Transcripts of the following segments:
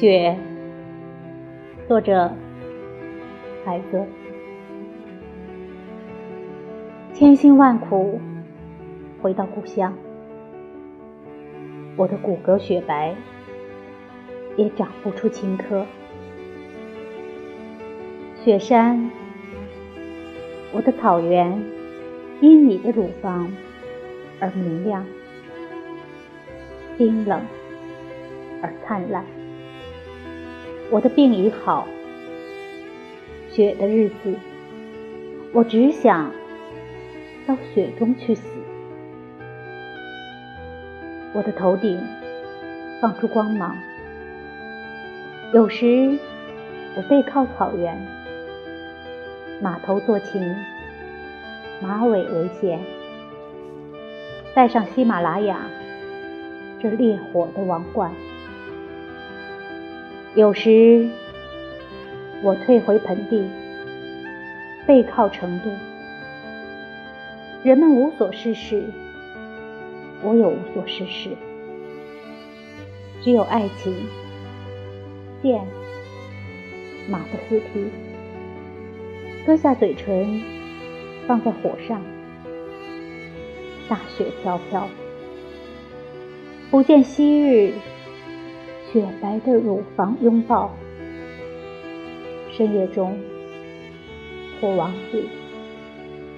雪，作者海子。千辛万苦回到故乡，我的骨骼雪白，也长不出青稞。雪山，我的草原，因你的乳房而明亮，冰冷而灿烂。我的病已好，雪的日子，我只想到雪中去死。我的头顶放出光芒，有时我背靠草原，马头做琴，马尾为弦，戴上喜马拉雅这烈火的王冠。有时，我退回盆地，背靠成都。人们无所事事，我也无所事事。只有爱情，剑，马的四蹄，割下嘴唇，放在火上。大雪飘飘，不见昔日。雪白的乳房拥抱，深夜中，我王子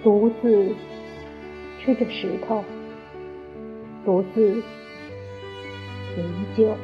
独自吃着石头，独自饮酒。